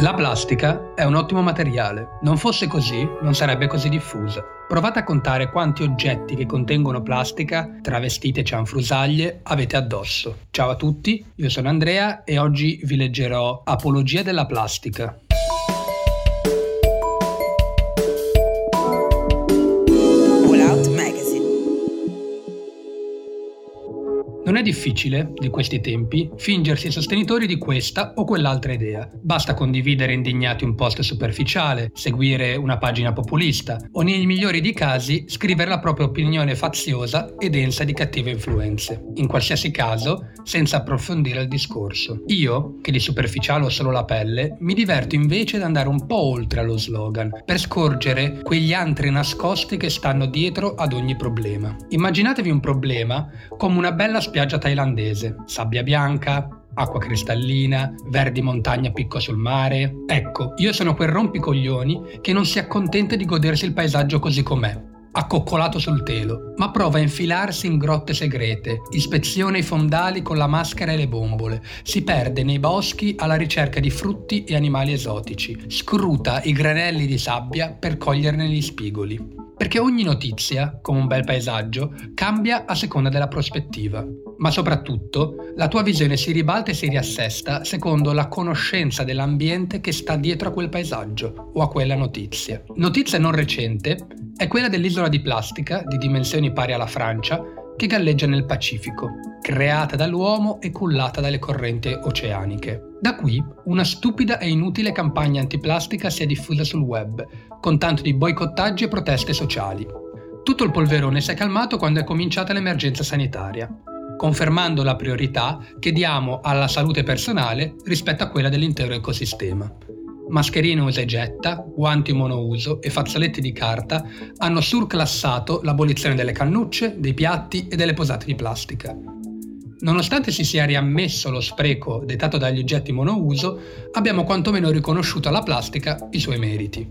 La plastica è un ottimo materiale. Non fosse così, non sarebbe così diffusa. Provate a contare quanti oggetti che contengono plastica, travestite cianfrusaglie, avete addosso. Ciao a tutti, io sono Andrea e oggi vi leggerò Apologia della plastica, Non è difficile, di questi tempi, fingersi sostenitori di questa o quell'altra idea. Basta condividere indignati un post superficiale, seguire una pagina populista o nei migliori dei casi scrivere la propria opinione faziosa e densa di cattive influenze. In qualsiasi caso, senza approfondire il discorso. Io, che di superficiale ho solo la pelle, mi diverto invece ad andare un po' oltre allo slogan, per scorgere quegli antri nascosti che stanno dietro ad ogni problema. Immaginatevi un problema come una bella spiaggia spiaggia thailandese, sabbia bianca, acqua cristallina, verdi montagna picco sul mare. Ecco, io sono quel rompicoglioni che non si accontenta di godersi il paesaggio così com'è, accoccolato sul telo, ma prova a infilarsi in grotte segrete, ispeziona i fondali con la maschera e le bombole, si perde nei boschi alla ricerca di frutti e animali esotici, scruta i granelli di sabbia per coglierne gli spigoli. Perché ogni notizia, come un bel paesaggio, cambia a seconda della prospettiva. Ma soprattutto, la tua visione si ribalta e si riassesta secondo la conoscenza dell'ambiente che sta dietro a quel paesaggio o a quella notizia. Notizia non recente è quella dell'isola di plastica, di dimensioni pari alla Francia, che galleggia nel Pacifico, creata dall'uomo e cullata dalle correnti oceaniche. Da qui una stupida e inutile campagna antiplastica si è diffusa sul web, con tanto di boicottaggi e proteste sociali. Tutto il polverone si è calmato quando è cominciata l'emergenza sanitaria, confermando la priorità che diamo alla salute personale rispetto a quella dell'intero ecosistema. Mascherine usa e getta, guanti monouso e fazzoletti di carta hanno surclassato l'abolizione delle cannucce, dei piatti e delle posate di plastica. Nonostante si sia riammesso lo spreco dettato dagli oggetti monouso, abbiamo quantomeno riconosciuto alla plastica i suoi meriti.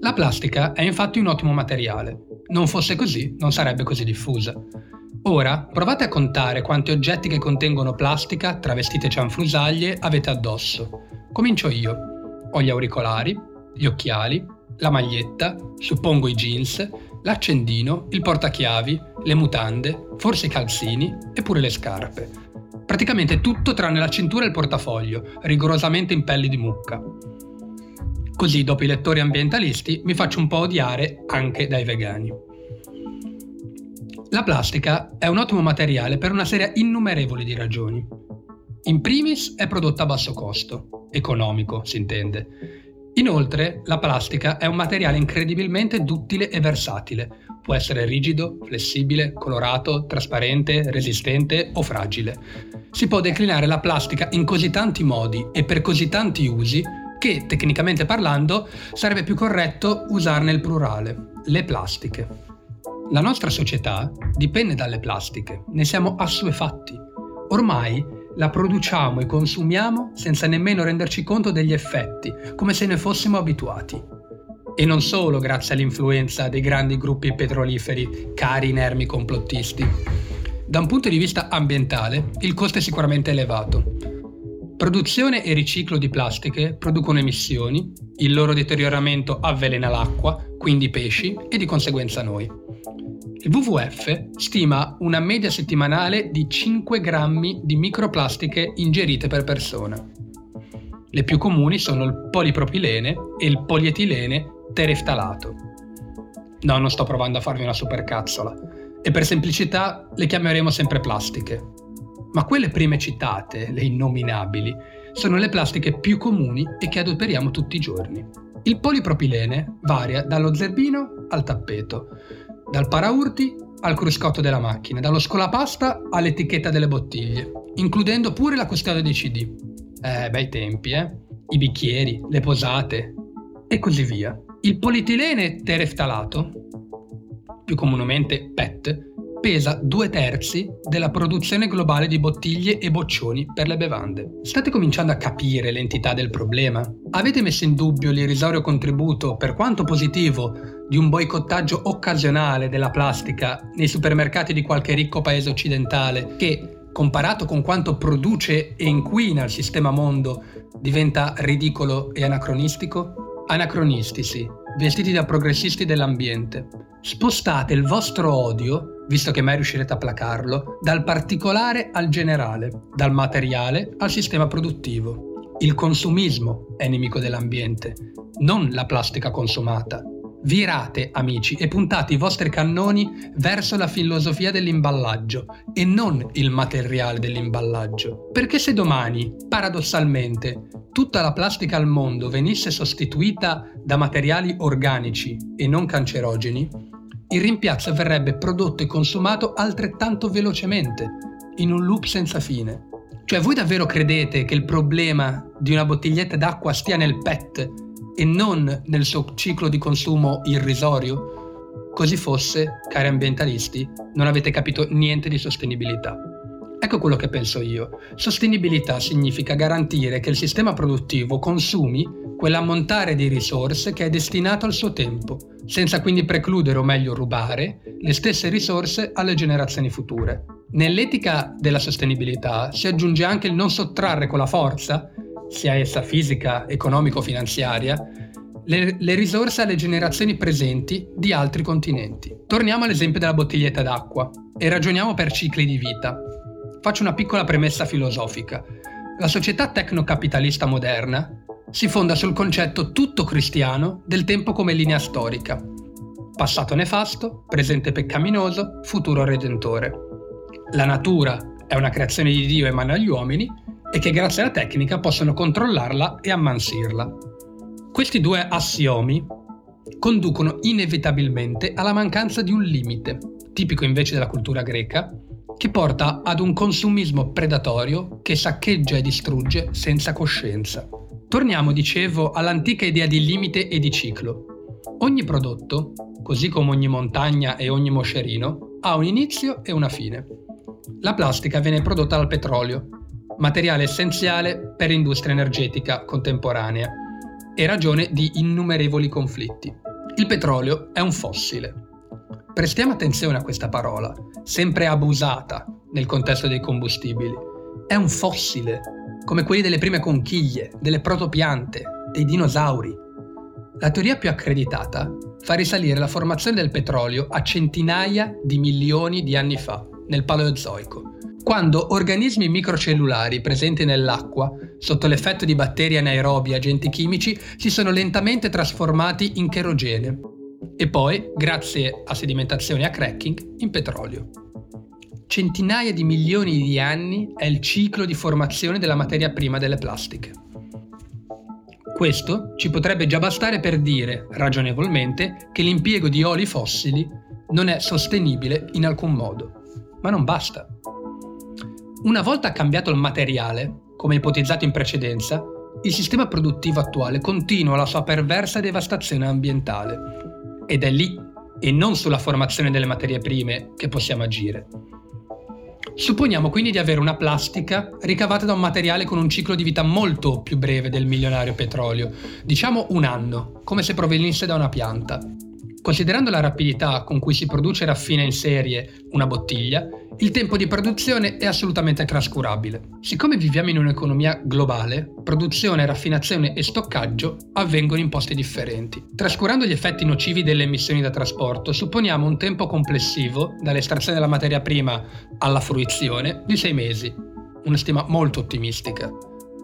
La plastica è infatti un ottimo materiale. Non fosse così, non sarebbe così diffusa. Ora, provate a contare quanti oggetti che contengono plastica, travestite cianfrusaglie, avete addosso. Comincio io. Ho gli auricolari, gli occhiali, la maglietta, suppongo i jeans, l'accendino, il portachiavi, le mutande, forse i calzini e pure le scarpe. Praticamente tutto tranne la cintura e il portafoglio, rigorosamente in pelli di mucca. Così dopo i lettori ambientalisti mi faccio un po' odiare anche dai vegani. La plastica è un ottimo materiale per una serie innumerevole di ragioni. In primis è prodotta a basso costo, economico si intende, Inoltre, la plastica è un materiale incredibilmente duttile e versatile. Può essere rigido, flessibile, colorato, trasparente, resistente o fragile. Si può declinare la plastica in così tanti modi e per così tanti usi che, tecnicamente parlando, sarebbe più corretto usarne il plurale, le plastiche. La nostra società dipende dalle plastiche, ne siamo assuefatti. Ormai la produciamo e consumiamo senza nemmeno renderci conto degli effetti, come se ne fossimo abituati. E non solo grazie all'influenza dei grandi gruppi petroliferi, cari inermi complottisti. Da un punto di vista ambientale, il costo è sicuramente elevato. Produzione e riciclo di plastiche producono emissioni, il loro deterioramento avvelena l'acqua, quindi i pesci e di conseguenza noi. Il WWF stima una media settimanale di 5 grammi di microplastiche ingerite per persona. Le più comuni sono il polipropilene e il polietilene tereftalato. No, non sto provando a farvi una supercazzola. E per semplicità le chiameremo sempre plastiche. Ma quelle prime citate, le innominabili, sono le plastiche più comuni e che adoperiamo tutti i giorni. Il polipropilene varia dallo zerbino al tappeto, dal paraurti al cruscotto della macchina, dallo scolapasta all'etichetta delle bottiglie, includendo pure la custodia dei CD. Eh, bei tempi, eh? I bicchieri, le posate e così via. Il polietilene tereftalato, più comunemente PET, pesa due terzi della produzione globale di bottiglie e boccioni per le bevande. State cominciando a capire l'entità del problema? Avete messo in dubbio l'irrisorio contributo, per quanto positivo, di un boicottaggio occasionale della plastica nei supermercati di qualche ricco paese occidentale che, comparato con quanto produce e inquina il sistema mondo, diventa ridicolo e anacronistico? Anacronisti, sì, vestiti da progressisti dell'ambiente. Spostate il vostro odio, visto che mai riuscirete a placarlo, dal particolare al generale, dal materiale al sistema produttivo. Il consumismo è nemico dell'ambiente, non la plastica consumata. Virate, amici, e puntate i vostri cannoni verso la filosofia dell'imballaggio e non il materiale dell'imballaggio. Perché se domani, paradossalmente, tutta la plastica al mondo venisse sostituita da materiali organici e non cancerogeni, il rimpiazzo verrebbe prodotto e consumato altrettanto velocemente, in un loop senza fine. Cioè voi davvero credete che il problema di una bottiglietta d'acqua stia nel PET e non nel suo ciclo di consumo irrisorio? Così fosse, cari ambientalisti, non avete capito niente di sostenibilità. Ecco quello che penso io. Sostenibilità significa garantire che il sistema produttivo consumi quell'ammontare di risorse che è destinato al suo tempo, senza quindi precludere o meglio rubare le stesse risorse alle generazioni future. Nell'etica della sostenibilità si aggiunge anche il non sottrarre con la forza sia essa fisica, economico-finanziaria, le, le, risorse alle generazioni presenti di altri continenti. Torniamo all'esempio della bottiglietta d'acqua e ragioniamo per cicli di vita. Faccio una piccola premessa filosofica. La società tecnocapitalista moderna si fonda sul concetto tutto cristiano del tempo come linea storica. Passato nefasto, presente peccaminoso, futuro redentore. La natura è una creazione di Dio e mano agli uomini e che grazie alla tecnica possono controllarla e ammansirla. Questi due assiomi conducono inevitabilmente alla mancanza di un limite, tipico invece della cultura greca, che porta ad un consumismo predatorio che saccheggia e distrugge senza coscienza. Torniamo, dicevo, all'antica idea di limite e di ciclo. Ogni prodotto, così come ogni montagna e ogni moscerino, ha un inizio e una fine. La plastica viene prodotta dal petrolio, materiale essenziale per l'industria energetica contemporanea e ragione di innumerevoli conflitti. Il petrolio è un fossile. Prestiamo attenzione a questa parola, sempre abusata nel contesto dei combustibili. È un fossile, come quelli delle prime conchiglie, delle protopiante, dei dinosauri. La teoria più accreditata fa risalire la formazione del petrolio a centinaia di milioni di anni fa, nel Paleozoico, quando organismi microcellulari presenti nell'acqua, sotto l'effetto di batteri anaerobi e agenti chimici, si sono lentamente trasformati in cherogene e poi, grazie a sedimentazione e a cracking, in petrolio. Centinaia di milioni di anni è il ciclo di formazione della materia prima delle plastiche. Questo ci potrebbe già bastare per dire, ragionevolmente, che l'impiego di oli fossili non è sostenibile in alcun modo. Ma non basta. Una volta cambiato il materiale, come ipotizzato in precedenza, il sistema produttivo attuale continua la sua perversa devastazione ambientale. Ed è lì, e non sulla formazione delle materie prime, che possiamo agire. Supponiamo quindi di avere una plastica ricavata da un materiale con un ciclo di vita molto più breve del milionario petrolio, diciamo un anno, come se provenisse da una pianta. Considerando la rapidità con cui si produce e raffina in serie una bottiglia, il tempo di produzione è assolutamente trascurabile. Siccome viviamo in un'economia globale, produzione, raffinazione e stoccaggio avvengono in posti differenti. Trascurando gli effetti nocivi delle emissioni da trasporto, supponiamo un tempo complessivo, dall'estrazione della materia prima alla fruizione, di 6 mesi. Una stima molto ottimistica.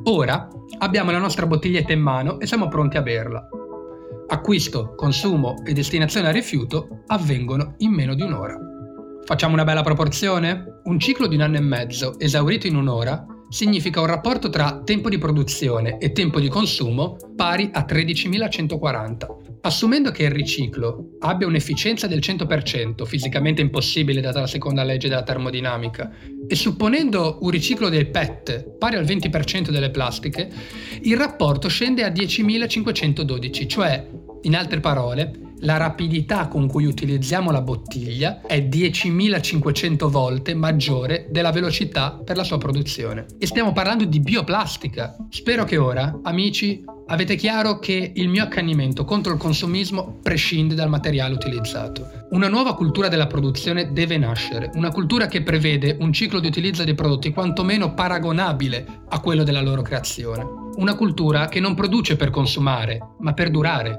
Ora abbiamo la nostra bottiglietta in mano e siamo pronti a berla acquisto, consumo e destinazione a rifiuto avvengono in meno di un'ora. Facciamo una bella proporzione? Un ciclo di un anno e mezzo esaurito in un'ora significa un rapporto tra tempo di produzione e tempo di consumo pari a 13.140. Assumendo che il riciclo abbia un'efficienza del 100%, fisicamente impossibile data la seconda legge della termodinamica, e supponendo un riciclo del PET pari al 20% delle plastiche, il rapporto scende a 10.512, cioè, in altre parole, la rapidità con cui utilizziamo la bottiglia è 10.500 volte maggiore della velocità per la sua produzione. E stiamo parlando di bioplastica. Spero che ora, amici, avete chiaro che il mio accanimento contro il consumismo prescinde dal materiale utilizzato. Una nuova cultura della produzione deve nascere, una cultura che prevede un ciclo di utilizzo dei prodotti quantomeno paragonabile a quello della loro creazione. Una cultura che non produce per consumare, ma per durare,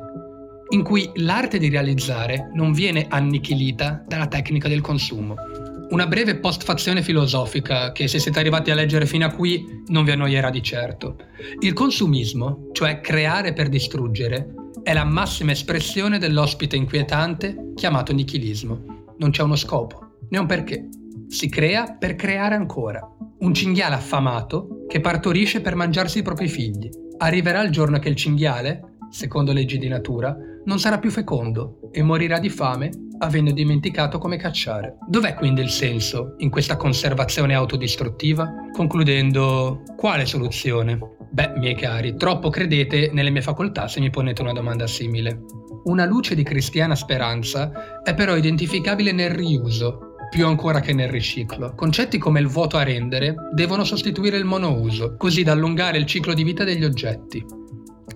in cui l'arte di realizzare non viene annichilita dalla tecnica del consumo. Una breve postfazione filosofica che se siete arrivati a leggere fino a qui non vi annoierà di certo. Il consumismo, cioè creare per distruggere, è la massima espressione dell'ospite inquietante chiamato nichilismo. Non c'è uno scopo, né un perché. Si crea per creare ancora. Un cinghiale affamato che partorisce per mangiarsi i propri figli. Arriverà il giorno che il cinghiale, secondo leggi di natura, non sarà più fecondo e morirà di fame avendo dimenticato come cacciare. Dov'è quindi il senso in questa conservazione autodistruttiva? Concludendo, quale soluzione? Beh, miei cari, troppo credete nelle mie facoltà se mi ponete una domanda simile. Una luce di cristiana speranza è però identificabile nel riuso, più ancora che nel riciclo. Concetti come il vuoto a rendere devono sostituire il monouso, così da allungare il ciclo di vita degli oggetti.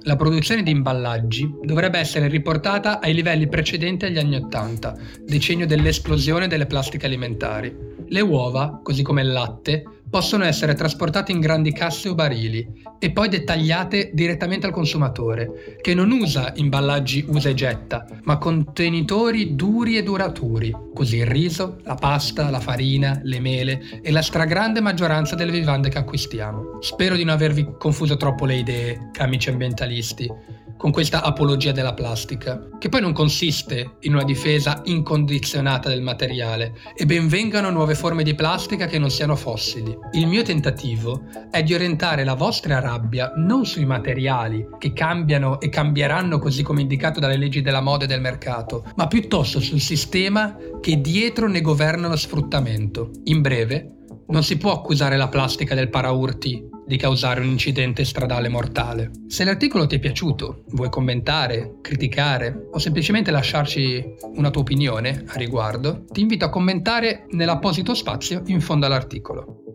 La produzione di imballaggi dovrebbe essere riportata ai livelli precedenti agli anni Ottanta, decennio dell'esplosione delle plastiche alimentari. Le uova, così come il latte, possono essere trasportate in grandi casse o barili e poi dettagliate direttamente al consumatore, che non usa imballaggi usa e getta, ma contenitori duri e duraturi, così il riso, la pasta, la farina, le mele e la stragrande maggioranza delle vivande che acquistiamo. Spero di non avervi confuso troppo le idee, amici ambientalisti con questa apologia della plastica, che poi non consiste in una difesa incondizionata del materiale, e ben vengano nuove forme di plastica che non siano fossili. Il mio tentativo è di orientare la vostra rabbia non sui materiali, che cambiano e cambieranno così come indicato dalle leggi della moda e del mercato, ma piuttosto sul sistema che dietro ne governa lo sfruttamento. In breve, non si può accusare la plastica del paraurti di causare un incidente stradale mortale. Se l'articolo ti è piaciuto, vuoi commentare, criticare o semplicemente lasciarci una tua opinione a riguardo, ti invito a commentare nell'apposito spazio in fondo all'articolo.